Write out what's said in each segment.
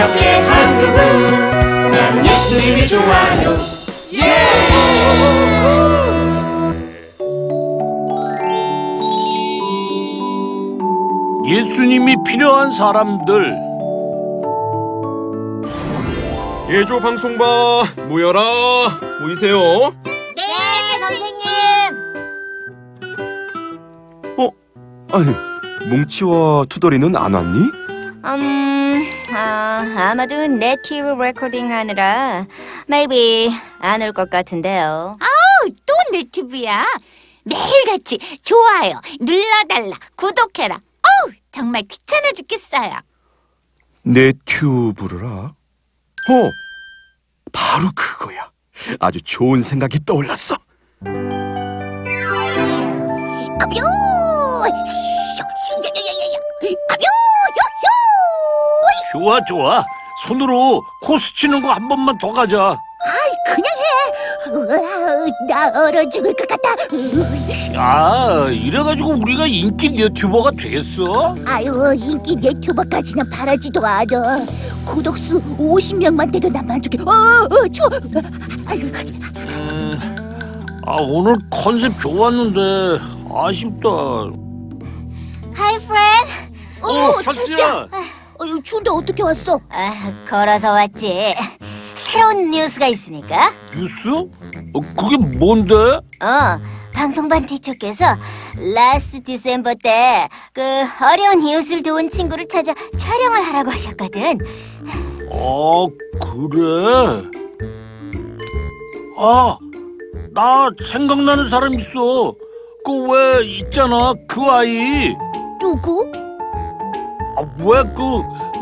기억의 한국은 나는 예수님이 좋아요. 예수님이 필요한 사람들. 예조 방송반 모여라. 모이세요. 네, 선생님. 아니 뭉치와 투덜이는 안 왔니? 음, 아, 아마도 내튜브 recording 하느라 maybe 안 올 것 같은데요. 또 내튜브야. 매일같이 좋아요, 눌러달라, 구독해라. 어우, 정말 귀찮아 죽겠어요. 내 튜브를 아? 어 바로 그거야 아주 좋은 생각이 떠올랐어 아뷰! 아뷰! 좋아 좋아 손으로 코스 치는 거 한 번만 더 가자 그냥 해. 우와, 나 얼어 죽을 것 같다. 야 이래가지고 우리가 인기 유튜버가 되겠어? 아유, 인기 네튜버까지는 바라지도 않아. 구독수 50명만 돼도 난 만족해. 어, 어, 추워. 아유, 음, 아 오늘 컨셉 좋았는데 아쉽다 Hi friend. 어 철수야 어유 추운데 어떻게 왔어? 아, 걸어서 왔지. 새로운 뉴스가 있으니까. 뉴스? 어, 그게 뭔데? 어, 방송반 teacher께서 last December 때 그 어려운 이웃을 도운 친구를 찾아 촬영을 하라고 하셨거든. 아 그래 아 나 생각나는 사람 있어 그 왜 있잖아 그 아이 누구? 아, 왜그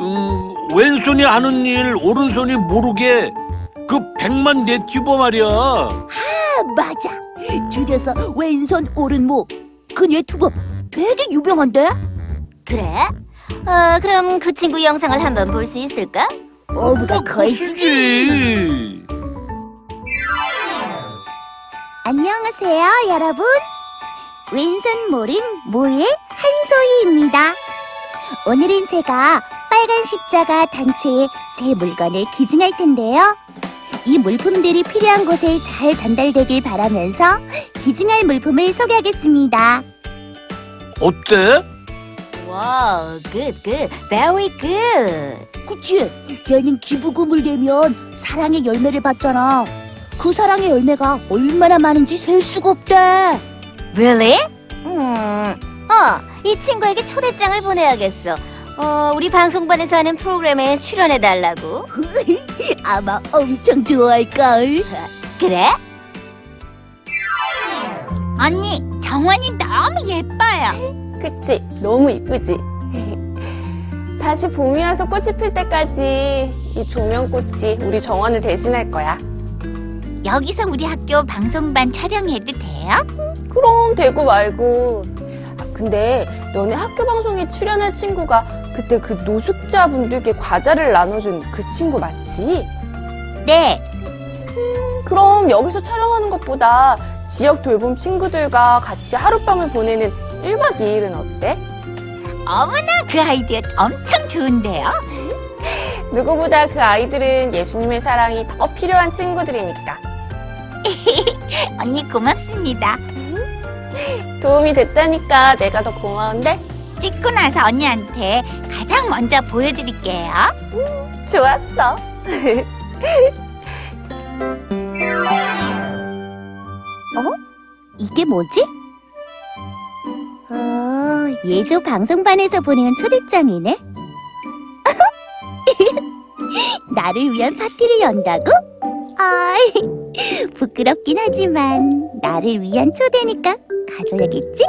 음, 왼손이 하는 일 오른손이 모르게 그 백만 네티버 말이야 아, 맞아. 줄여서 왼손 오른목. 그 유튜버 되게 유명한데? 그래? 어, 그럼 그 친구 영상을 한번 볼 수 있을까? 어부가 글쓰지 안녕하세요, 여러분. 왼손 모른 모의 한소희입니다. 오늘은 제가 빨간 십자가 단체에 제 물건을 기증할 텐데요. 이 물품들이 필요한 곳에 잘 전달되길 바라면서 기증할 물품을 소개하겠습니다. 어때? Wow, good, good, very good. 그치? 얘는 기부금을 내면 사랑의 열매를 받잖아. 그 사랑의 열매가 얼마나 많은지 셀 수가 없대. Really? 음, 어, 이 친구에게 초대장을 보내야겠어. 어, 우리 방송반에서 하는 프로그램에 출연해 달라고. 아마 엄청 좋아할걸. 그래? 언니, 정원이 너무 예뻐요. 그치? 너무 이쁘지? 다시 봄이 와서 꽃이 필 때까지 이 조명꽃이 우리 정원을 대신할 거야. 여기서 우리 학교 방송반 촬영해도 돼요? 그럼 되고 말고. 아, 근데 너네 학교 방송에 출연할 친구가 그때 그 노숙자분들께 과자를 나눠준 그 친구 맞지? 네. 그럼 여기서 촬영하는 것보다 지역 돌봄 친구들과 같이 하룻밤을 보내는 1박 2일은 어때? 어머나 그 아이디어 엄청 좋은데요? 누구보다 그 아이들은 예수님의 사랑이 더 필요한 친구들이니까. 언니 고맙습니다. 도움이 됐다니까 내가 더 고마운데? 찍고 나서 언니한테 가장 먼저 보여드릴게요. 좋았어. 이게 뭐지? 어, 예조 방송반에서 보낸 초대장이네. 나를 위한 파티를 연다고? 아이, 부끄럽긴 하지만 나를 위한 초대니까 가져야겠지?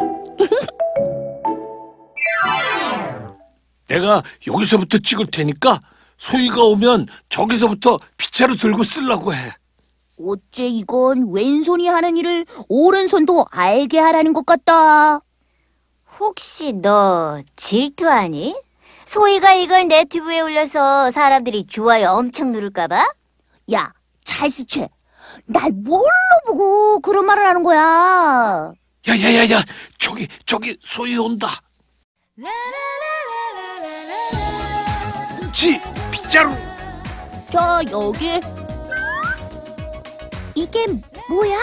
내가 여기서부터 찍을 테니까 소희가 오면 저기서부터 빗자루 들고 쓰려고 해 어째 이건 왼손이 하는 일을 오른손도 알게 하라는 것 같다. 혹시 너 질투하니? 소희가 이걸 네티브에 올려서 사람들이 좋아요 엄청 누를까봐? 야, 찰스채. 날 뭘로 보고 그런 말을 하는 거야? 야야야야 저기 저기 소희 온다 지 빗자루. 자, 여기. 이게 뭐야?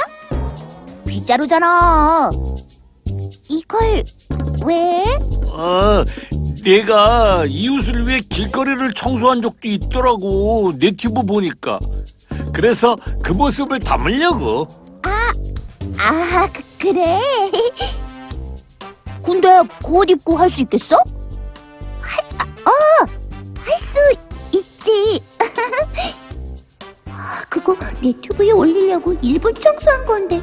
빗자루잖아. 이걸 왜? 아, 내가 이웃을 위해 길거리를 청소한 적도 있더라고. 내 튜브 보니까. 그래서 그 모습을 담으려고. 아, 그, 그래. 근데 그 옷 입고 할 수 있겠어? 할, 아, 어, 할 수 있지. 아, 그거 내 튜브에 올리려고 일본 청소한 건데.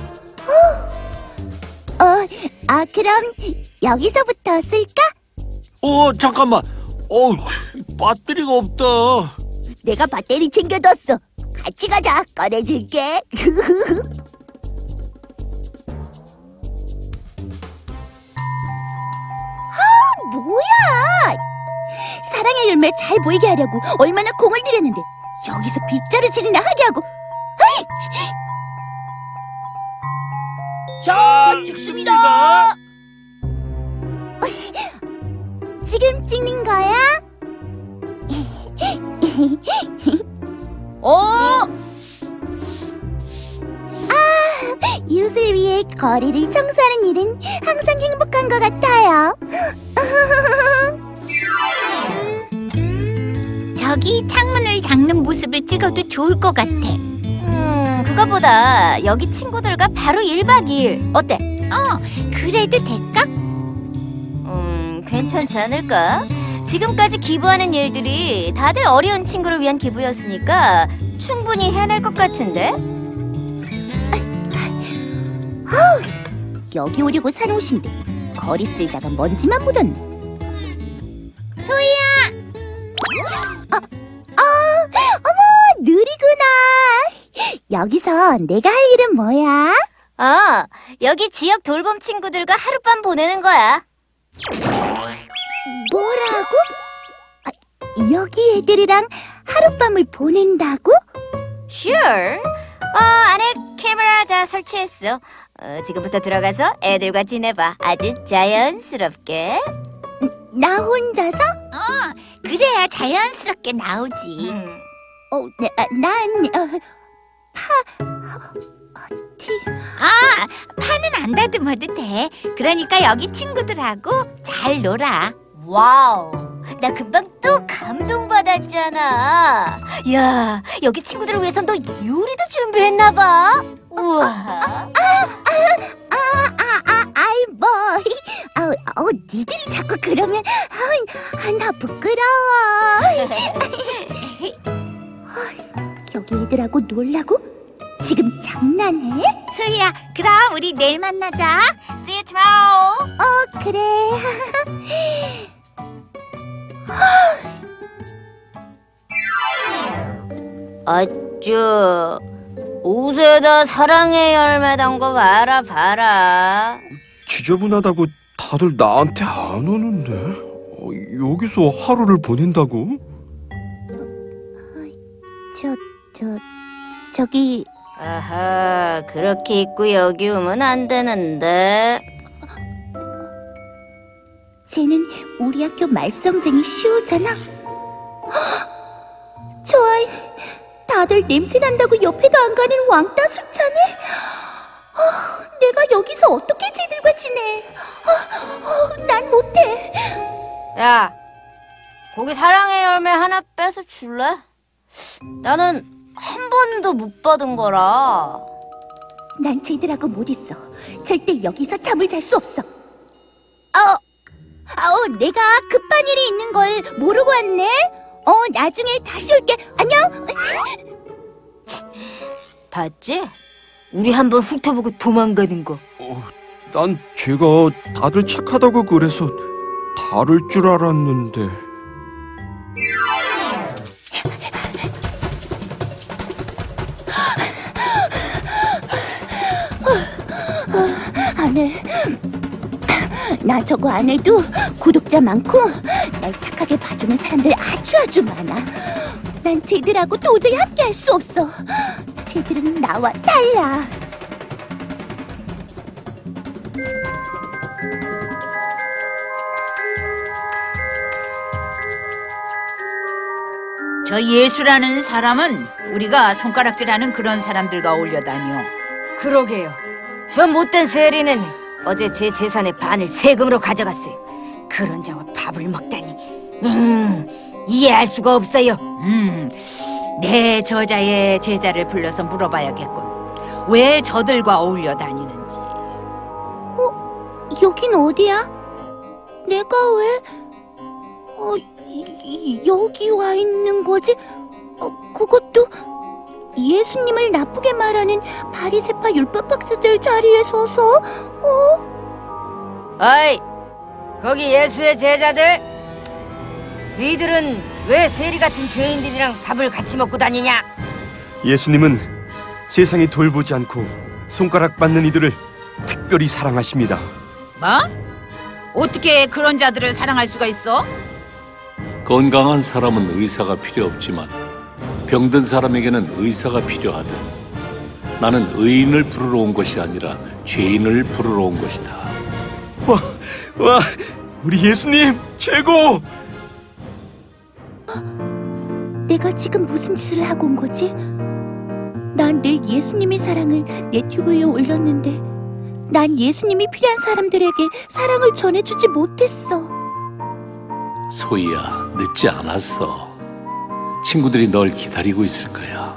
어, 어, 아, 그럼 여기서부터 쓸까? 어, 잠깐만. 어, 배터리가 없다. 내가 배터리 챙겨뒀어. 같이 가자. 꺼내줄게. 뭐야? 사랑의 열매 잘 보이게 하려고 얼마나 공을 들였는데 여기서 빗자루 질이나 하게 하고. 아이! 자, 찍습니다. 지금 찍는 거야? 어! 아, 이웃을 위해 거리를 청소하는 일은 항상 행복한 것 같아 닦는 모습을 찍어도 좋을 것 같아. 음, 그거보다 여기 친구들과 바로 1박 2일. 어때? 어, 그래도 될까? 음, 괜찮지 않을까? 지금까지 기부하는 일들이 다들 어려운 친구를 위한 기부였으니까 충분히 해낼 것 같은데? 여기 오려고 산 옷인데 거리 쓸다가 먼지만 묻었네. 여기서 내가 할 일은 뭐야? 어, 여기 지역 돌봄 친구들과 하룻밤 보내는 거야. 뭐라고? 아, 여기 애들이랑 하룻밤을 보낸다고? Sure. 어, 안에 카메라 다 설치했어. 어, 지금부터 들어가서 애들과 지내봐. 아주 자연스럽게. 나 혼자서? 어, 그래야 자연스럽게 나오지. 어, 네, 아, 난 어, 파, 어, 티. 아, 판은 안 다듬어도 돼. 그러니까 여기 친구들하고 잘 놀아. 와우. 나 금방 또 감동받았잖아. 야, 여기 친구들을 위해서 너 요리도 준비했나 봐. 우와. 아, 아, 아, 아, 아, 아이 뭐. 아, 어, 니들이 자꾸 그러면 아, 아, 나 부끄러워. 여기 애들하고 놀라고? 지금 장난해? 소희야, 그럼 우리 내일 만나자. See you tomorrow. 어, 그래. 어쭈, 옷에다 사랑의 열매 단거 봐라, 봐라. 지저분하다고 다들 나한테 안 오는데 어, 여기서 하루를 보낸다고? 저, 저, 저기. 아하, 그렇게 입고 여기 오면 안 되는데. 쟤는 우리 학교 말썽쟁이 시우잖아. 저 아이, 다들 냄새 난다고 옆에도 안 가는 왕따 수차네. 어, 내가 여기서 어떻게 쟤들과 지내? 어, 어, 난 못해. 야, 거기 사랑의 열매 하나 빼서 줄래? 나는 한 번도 못 받은 거라. 난 쟤들하고 못 있어. 절대 여기서 잠을 잘 수 없어. 어, 어, 내가 급한 일이 있는 걸 모르고 왔네. 어, 나중에 다시 올게. 안녕. 봤지? 우리 한번 훑어보고 도망가는 거. 어, 난 제가 다들 착하다고 그래서 다를 줄 알았는데 안 해. 나 저거 안 해도 구독자 많고 날 착하게 봐주는 사람들 아주 아주 많아. 난 쟤들하고 도저히 함께 할 수 없어. 쟤들은 나와 달라. 저 예수라는 사람은 우리가 손가락질하는 그런 사람들과 어울려 다녀. 그러게요. 저 못된 세리는 어제 제 재산의 반을 세금으로 가져갔어요. 그런 자와 밥을 먹다니. 음, 이해할 수가 없어요. 음, 내 저자의 제자를 불러서 물어봐야겠군. 왜 저들과 어울려 다니는지. 여긴 어디야? 내가 왜 어, 이- 이- 여기 와 있는 거지? 어, 그것도 예수님을 나쁘게 말하는 바리새파 율법 학자들 자리에 서서 어이, 거기 예수의 제자들. 너희들은 왜 세리 같은 죄인들이랑 밥을 같이 먹고 다니냐? 예수님은 세상이 돌보지 않고 손가락 받는 이들을 특별히 사랑하십니다. 뭐? 어떻게 그런 자들을 사랑할 수가 있어? 건강한 사람은 의사가 필요 없지만 병든 사람에게는 의사가 필요하다. 나는 의인을 부르러 온 것이 아니라 죄인을 부르러 온 것이다. 와, 와, 우리 예수님 최고! 내가 지금 무슨 짓을 하고 온 거지? 난 늘 예수님의 사랑을 네튜브에 올렸는데 난 예수님이 필요한 사람들에게 사랑을 전해주지 못했어. 소희야, 늦지 않았어. 친구들이 널 기다리고 있을 거야.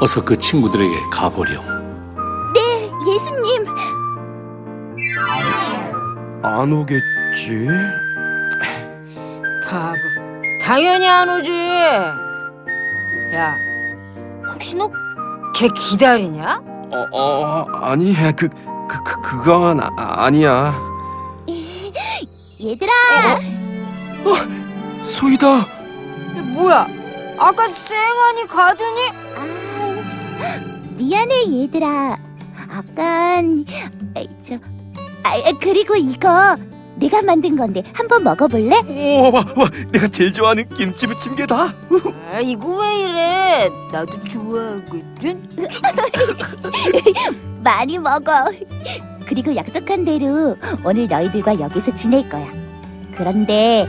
어서 그 친구들에게 가보렴. 네, 예수님. 안 오겠지? 바보. 당연히 안 오지. 야, 혹시 너 걔 기다리냐? 어, 어, 아니, 그, 그, 그 그건 아, 아니야. 얘들아, 소희다. 뭐야? 아까 쌩하니 가더니 아, 미안해 얘들아. 아깐 아이, 저 아, 그리고 이거 내가 만든 건데 한번 먹어볼래? 오, 와, 와, 내가 제일 좋아하는 김치 부침개다. 아, 이거 왜 이래? 나도 좋아하거든. 많이 먹어. 그리고 약속한 대로 오늘 너희들과 여기서 지낼 거야. 그런데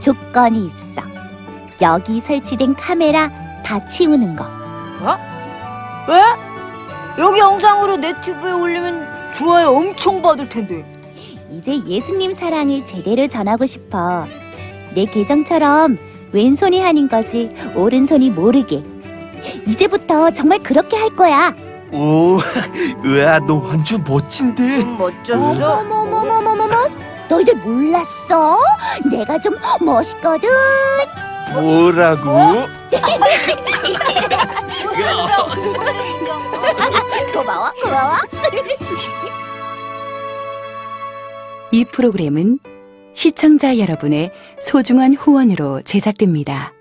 조건이 있어. 여기 설치된 카메라 다 치우는 거. 왜? 여기 영상으로 내 튜브에 올리면 좋아요 엄청 받을 텐데. 이제 예수님 사랑을 제대로 전하고 싶어. 내 계정처럼 왼손이 하는 것을 오른손이 모르게. 이제부터 정말 그렇게 할 거야. 오, 으아, 너 완전 멋진데. 음, 멋졌어. 어머머머머머머머. 너희들 몰랐어? 내가 좀 멋있거든. 뭐라고? 고마워, 고마워. 이 프로그램은 시청자 여러분의 소중한 후원으로 제작됩니다.